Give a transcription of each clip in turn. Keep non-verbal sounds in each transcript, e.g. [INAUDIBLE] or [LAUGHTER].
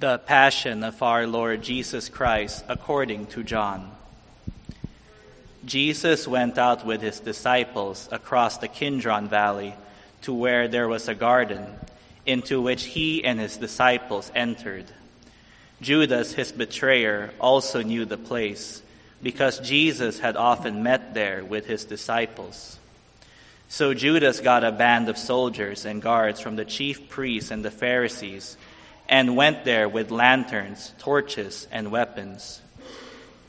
The Passion of our Lord Jesus Christ according to John. Jesus went out with his disciples across the Kidron Valley to where there was a garden, into which he and his disciples entered. Judas, his betrayer, also knew the place, because Jesus had often met there with his disciples. So Judas got a band of soldiers and guards from the chief priests and the Pharisees, and went there with lanterns, torches, and weapons.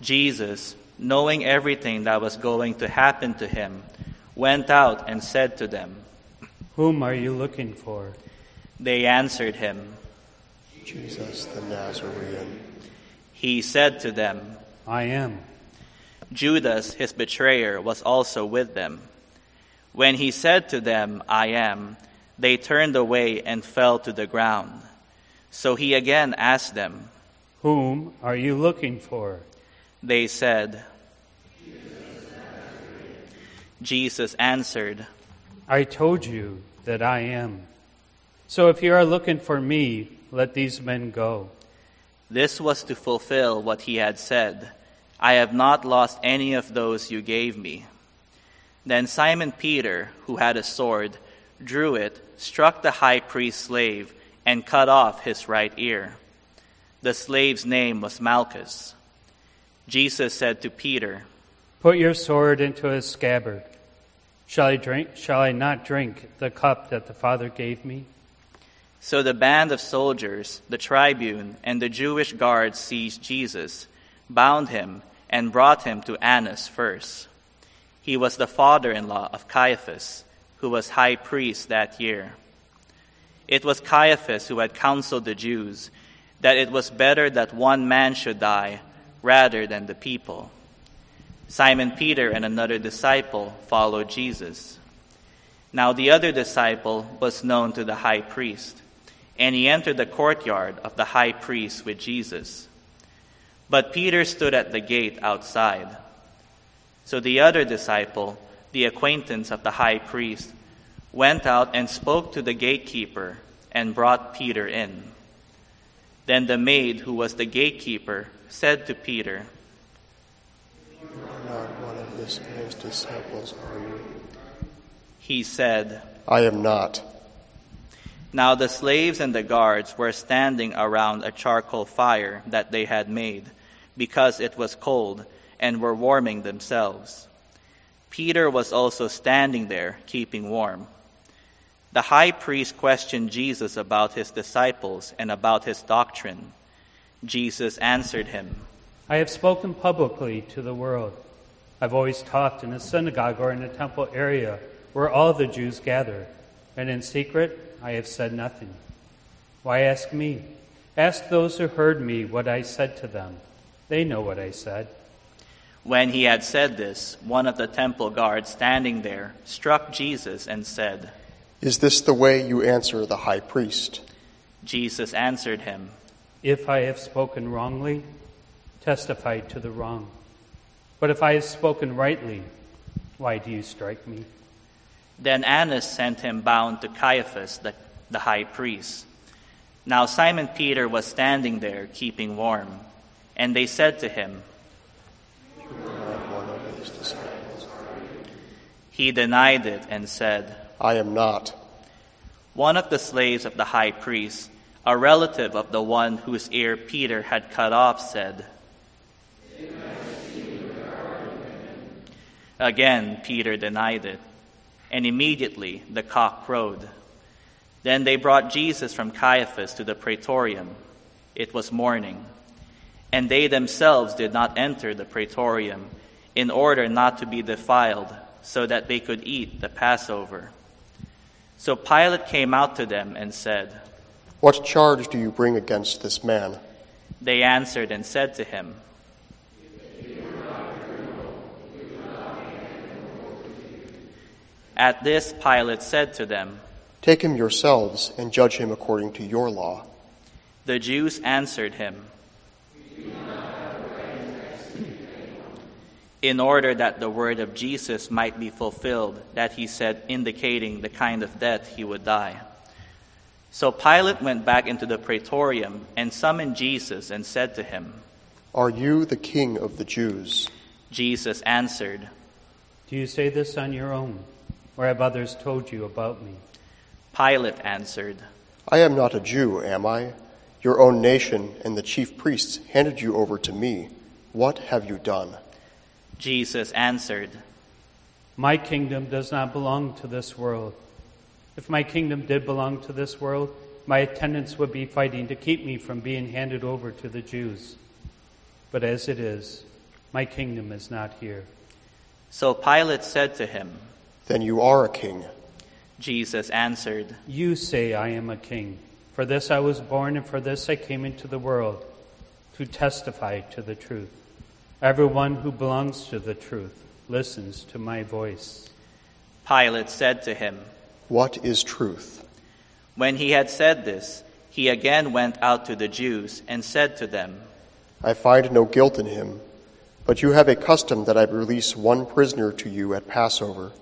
Jesus, knowing everything that was going to happen to him, went out and said to them, Whom are you looking for? They answered him. Jesus the Nazarene. He said to them, I am. Judas, his betrayer, was also with them. When he said to them, I am, they turned away and fell to the ground. So he again asked them. Whom are you looking for? They said, Jesus answered, I told you that I am. So if you are looking for me, let these men go. This was to fulfill what he had said I have not lost any of those you gave me. Then Simon Peter, who had a sword, drew it, struck the high priest's slave, and cut off his right ear. The slave's name was Malchus. Jesus said to Peter, Put your sword into its scabbard. Shall I drink shall I not drink the cup that the Father gave me? So the band of soldiers, the tribune, and the Jewish guards seized Jesus, bound him, and brought him to Annas first. He was the father in law of Caiaphas, who was high priest that year. It was Caiaphas who had counseled the Jews that it was better that one man should die rather than the people. Simon Peter and another disciple followed Jesus. Now the other disciple was known to the high priest, and he entered the courtyard of the high priest with Jesus. But Peter stood at the gate outside. So the other disciple, the acquaintance of the high priest, went out and spoke to the gatekeeper and brought Peter in. Then the maid, who was the gatekeeper, said to Peter, You are Not one of this man's disciples are you? He said, I am not. Now the slaves and the guards were standing around a charcoal fire that they had made, because it was cold, and were warming themselves. Peter was also standing there, keeping warm. The high priest questioned Jesus about his disciples and about his doctrine. Jesus answered him, I have spoken publicly to the world. I've always taught in a synagogue or in a temple area where all the Jews gather, and in secret I have said nothing. Why ask me? Ask those who heard me what I said to them. They know what I said. When he had said this, one of the temple guards standing there struck Jesus and said, Is this the way you answer the high priest? Jesus answered him, If I have spoken wrongly, testify to the wrong. But if I have spoken rightly, why do you strike me? Then Annas sent him bound to Caiaphas, the, the high priest. Now Simon Peter was standing there, keeping warm. And they said to him, Not one of his disciples. He denied it and said, I am not. One of the slaves of the high priest, a relative of the one whose ear Peter had cut off, said, Again, Peter denied it, and immediately the cock crowed. Then they brought Jesus from Caiaphas to the praetorium. It was morning, and they themselves did not enter the praetorium in order not to be defiled, so that they could eat the Passover. So Pilate came out to them and said, What charge do you bring against this man? They answered and said to him, At this, Pilate said to them, Take him yourselves and judge him according to your law. The Jews answered him, in order that the word of Jesus might be fulfilled, that he said, indicating the kind of death he would die. So Pilate went back into the praetorium and summoned Jesus and said to him, Are you the king of the Jews? Jesus answered, Do you say this on your own, or have others told you about me? Pilate answered, I am not a Jew, am I? Your own nation and the chief priests handed you over to me. What have you done? Jesus answered, My kingdom does not belong to this world. If my kingdom did belong to this world, my attendants would be fighting to keep me from being handed over to the Jews. But as it is, my kingdom is not here. So Pilate said to him, Then you are a king. Jesus answered, You say I am a king. For this I was born, and for this I came into the world, to testify to the truth. Everyone who belongs to the truth listens to my voice. Pilate said to him, What is truth? When he had said this, he again went out to the Jews and said to them, I find no guilt in him. But you have a custom that I release one prisoner to you at Passover.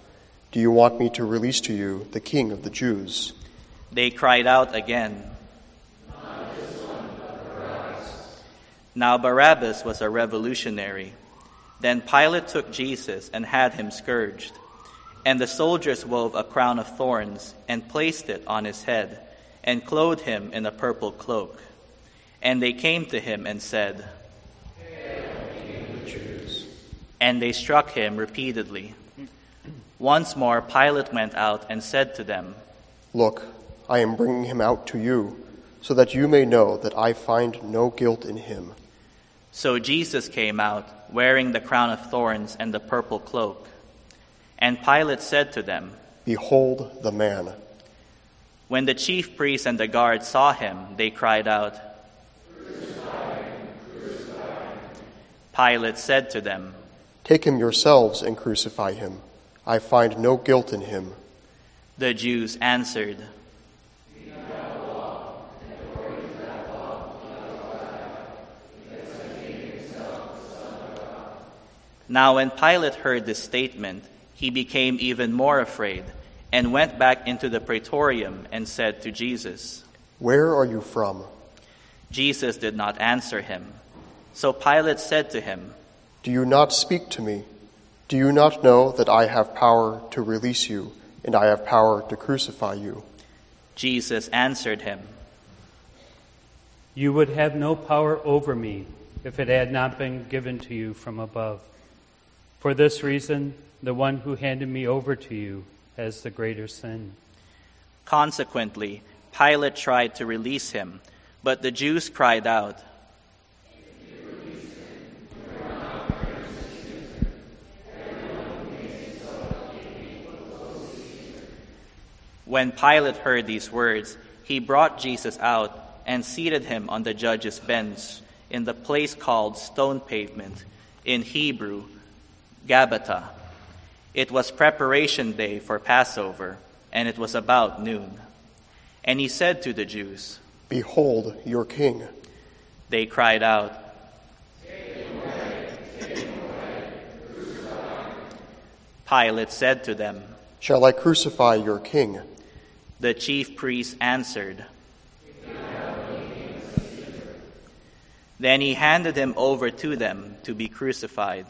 Do you want me to release to you the king of the Jews? They cried out again. Now Barabbas was a revolutionary. Then Pilate took Jesus and had him scourged. And the soldiers wove a crown of thorns and placed it on his head and clothed him in a purple cloak. And they came to him and said, And they struck him repeatedly. Once more Pilate went out and said to them, Look, I am bringing him out to you, so that you may know that I find no guilt in him. So Jesus came out, wearing the crown of thorns and the purple cloak. And Pilate said to them, Behold the man. When the chief priests and the guards saw him, they cried out. Pilate said to them, Take him yourselves and crucify him. I find no guilt in him. The Jews answered, Now, when Pilate heard this statement, he became even more afraid and went back into the praetorium and said to Jesus, Where are you from? Jesus did not answer him. So Pilate said to him, Do you not speak to me? Do you not know that I have power to release you, and I have power to crucify you? Jesus answered him, You would have no power over me if it had not been given to you from above. For this reason, the one who handed me over to you has the greater sin. Consequently, Pilate tried to release him, but the Jews cried out, When Pilate heard these words, he brought Jesus out and seated him on the judge's bench in the place called Stone Pavement, in Hebrew, Gabbatha. It was preparation day for Passover, and it was about noon. And he said to the Jews, Behold your king. They cried out, Pilate said to them, Shall I crucify your king? The chief priests answered, Then he handed him over to them to be crucified.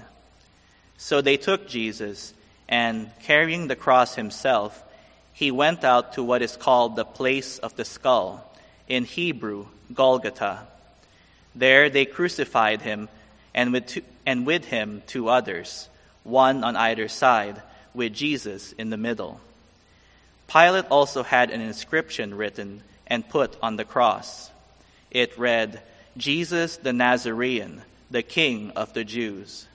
So they took Jesus, and carrying the cross himself, he went out to what is called the place of the skull, in Hebrew, Golgotha. There they crucified him, and with, two, and with him two others, one on either side, with Jesus in the middle. Pilate also had an inscription written and put on the cross. It read, Jesus the Nazarene, the King of the Jews.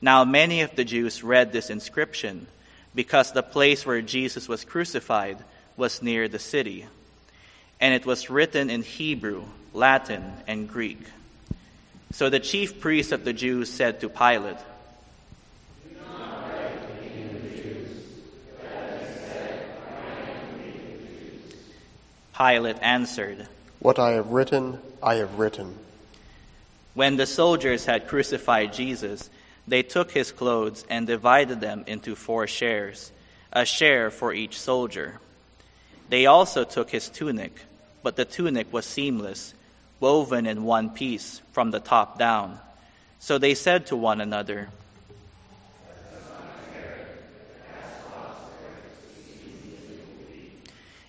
Now many of the Jews read this inscription because the place where Jesus was crucified was near the city. And it was written in Hebrew, Latin, and Greek. So the chief priests of the Jews said to Pilate, Pilate answered, What I have written, I have written. When the soldiers had crucified Jesus, They took his clothes and divided them into four shares, a share for each soldier. They also took his tunic, but the tunic was seamless, woven in one piece from the top down. So they said to one another,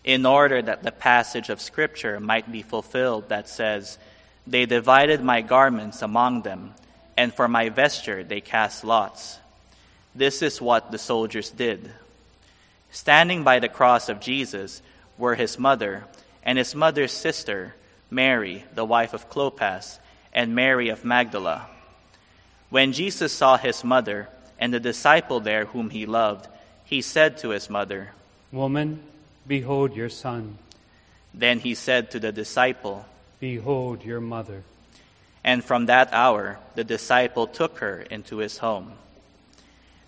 in order that the passage of Scripture might be fulfilled that says, They divided my garments among them, and for my vesture they cast lots. This is what the soldiers did. Standing by the cross of Jesus were his mother and his mother's sister, Mary, the wife of Clopas, and Mary of Magdala. When Jesus saw his mother and the disciple there whom he loved, he said to his mother, Woman, behold your son. Then he said to the disciple, Behold your mother. And from that hour the disciple took her into his home.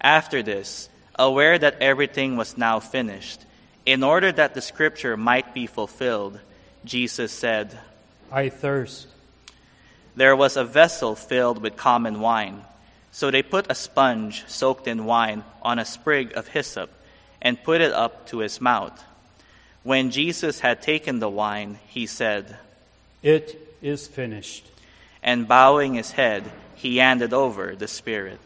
After this, aware that everything was now finished, in order that the scripture might be fulfilled, Jesus said, I thirst. There was a vessel filled with common wine. So they put a sponge soaked in wine on a sprig of hyssop and put it up to his mouth. When Jesus had taken the wine, he said, It is finished. And bowing his head, he handed over the Spirit.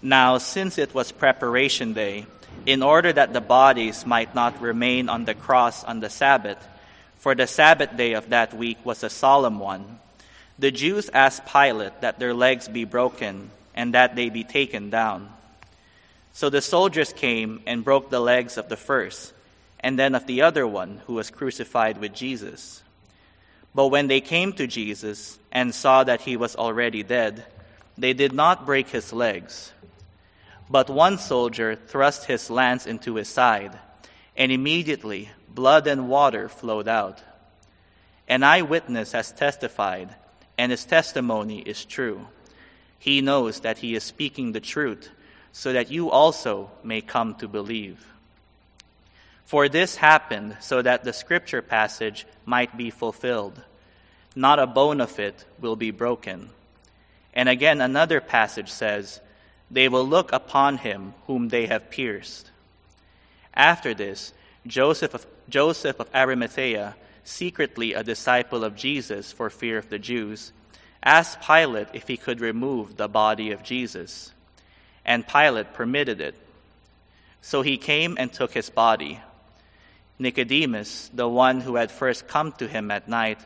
Now, since it was preparation day, in order that the bodies might not remain on the cross on the Sabbath, for the Sabbath day of that week was a solemn one, the Jews asked Pilate that their legs be broken and that they be taken down. So the soldiers came and broke the legs of the first, and then of the other one who was crucified with Jesus. But when they came to Jesus and saw that he was already dead, they did not break his legs. But one soldier thrust his lance into his side, and immediately blood and water flowed out. An eyewitness has testified, and his testimony is true. He knows that he is speaking the truth, so that you also may come to believe. For this happened so that the scripture passage might be fulfilled. Not a bone of it will be broken. And again, another passage says, they will look upon him whom they have pierced. After this, Joseph of, Joseph of Arimathea, secretly a disciple of Jesus for fear of the Jews, asked Pilate if he could remove the body of Jesus. And Pilate permitted it. So he came and took his body. Nicodemus, the one who had first come to him at night,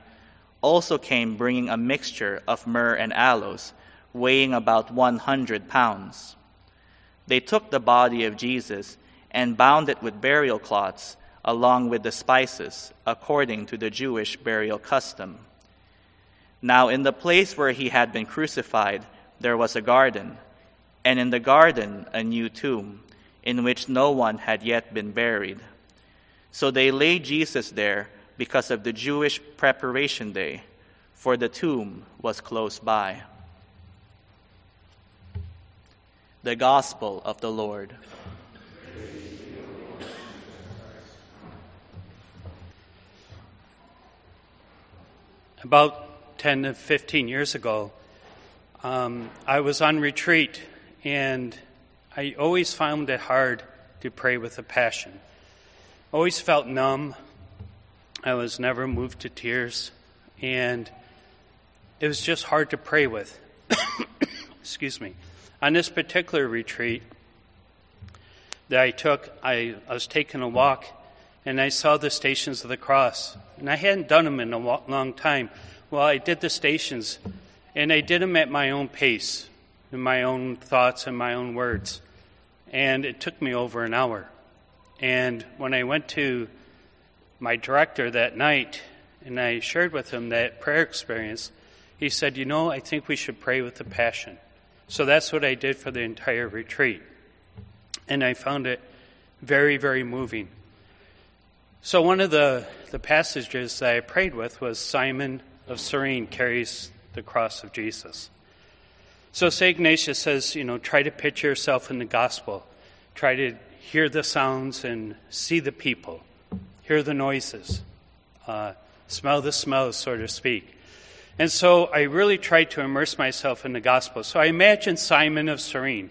also came bringing a mixture of myrrh and aloes weighing about 100 pounds. They took the body of Jesus and bound it with burial cloths along with the spices, according to the Jewish burial custom. Now, in the place where he had been crucified, there was a garden, and in the garden a new tomb, in which no one had yet been buried. So they laid Jesus there because of the Jewish preparation day, for the tomb was close by. The Gospel of the Lord. About 10 to 15 years ago, um, I was on retreat, and I always found it hard to pray with a passion. Always felt numb. I was never moved to tears, and it was just hard to pray with. [COUGHS] Excuse me. On this particular retreat that I took, I, I was taking a walk and I saw the stations of the cross. And I hadn't done them in a long time. Well, I did the stations and I did them at my own pace, in my own thoughts and my own words. And it took me over an hour. And when I went to my director that night and I shared with him that prayer experience, he said, You know, I think we should pray with the passion. So that's what I did for the entire retreat. And I found it very, very moving. So one of the, the passages that I prayed with was Simon of Cyrene carries the cross of Jesus. So St. Ignatius says, you know, try to picture yourself in the gospel. Try to hear the sounds and see the people. hear the noises, uh, smell the smells, so to speak. And so I really tried to immerse myself in the gospel. So I imagine Simon of Cyrene.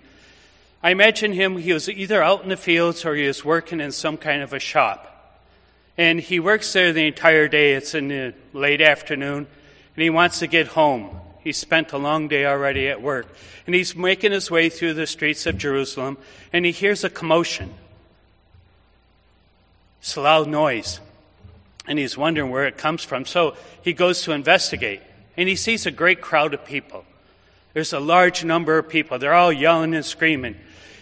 I imagine him, he was either out in the fields or he was working in some kind of a shop. And he works there the entire day. It's in the late afternoon, and he wants to get home. He spent a long day already at work. And he's making his way through the streets of Jerusalem, and he hears a commotion. It's a loud noise. And he's wondering where it comes from. So he goes to investigate, and he sees a great crowd of people. There's a large number of people. They're all yelling and screaming.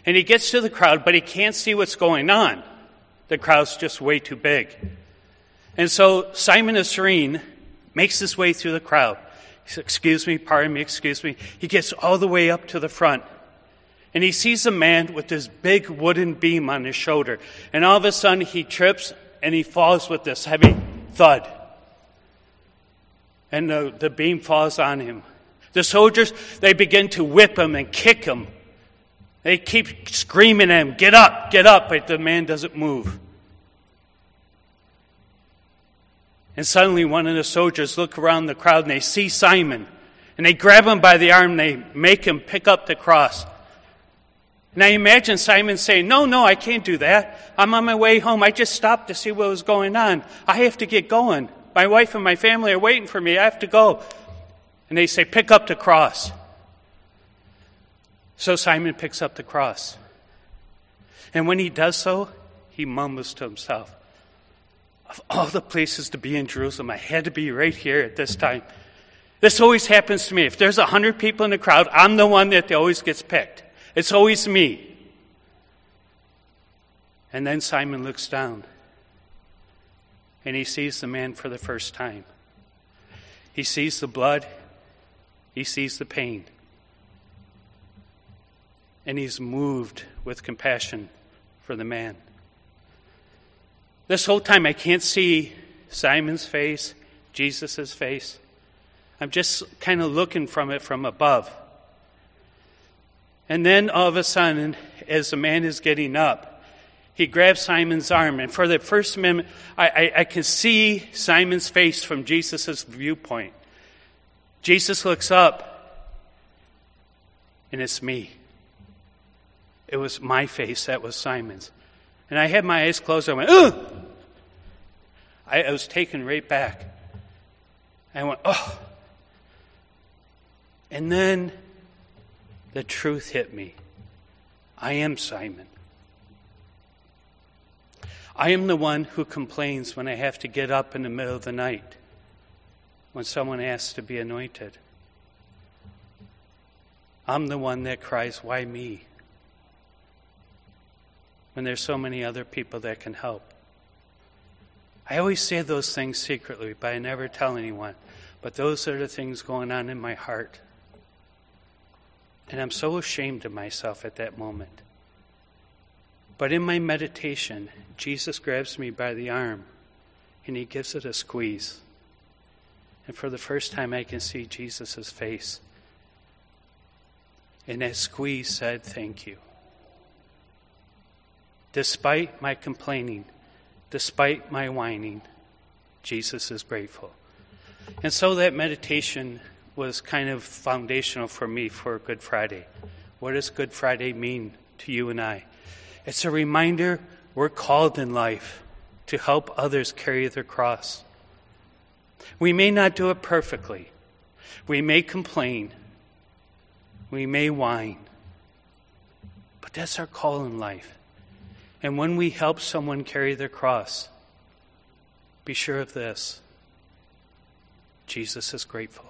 And he gets to the crowd, but he can't see what's going on. The crowd's just way too big. And so Simon of Cyrene makes his way through the crowd. Says, Excuse me, pardon me, excuse me. He gets all the way up to the front. And he sees a man with this big wooden beam on his shoulder. And all of a sudden he trips and he falls with this heavy thud. And the, the beam falls on him. The soldiers, they begin to whip him and kick him they keep screaming at him, Get up, get up, but the man doesn't move. And suddenly one of the soldiers look around the crowd and they see Simon. And they grab him by the arm and they make him pick up the cross. And I imagine Simon saying, No, no, I can't do that. I'm on my way home. I just stopped to see what was going on. I have to get going. My wife and my family are waiting for me. I have to go. And they say, Pick up the cross. So Simon picks up the cross. And when he does so, he mumbles to himself, Of all the places to be in Jerusalem, I had to be right here at this time. This always happens to me. If there's a hundred people in the crowd, I'm the one that always gets picked. It's always me. And then Simon looks down and he sees the man for the first time. He sees the blood, he sees the pain and he's moved with compassion for the man. This whole time, I can't see Simon's face, Jesus' face. I'm just kind of looking from it from above. And then all of a sudden, as the man is getting up, he grabs Simon's arm. And for the first minute, I, I, I can see Simon's face from Jesus' viewpoint. Jesus looks up, and it's me. It was my face, that was Simon's. And I had my eyes closed. I went, ugh! I, I was taken right back. I went, oh. And then the truth hit me. I am Simon. I am the one who complains when I have to get up in the middle of the night when someone asks to be anointed. I'm the one that cries, Why me? When there's so many other people that can help. I always say those things secretly, but I never tell anyone. But those are the things going on in my heart. And I'm so ashamed of myself at that moment. But in my meditation, Jesus grabs me by the arm and he gives it a squeeze. And for the first time, I can see Jesus' face. And that squeeze said, Thank you. Despite my complaining, despite my whining, Jesus is grateful. And so that meditation was kind of foundational for me for Good Friday. What does Good Friday mean to you and I? It's a reminder we're called in life to help others carry their cross. We may not do it perfectly. We may complain. We may whine. But that's our call in life. And when we help someone carry their cross, be sure of this Jesus is grateful.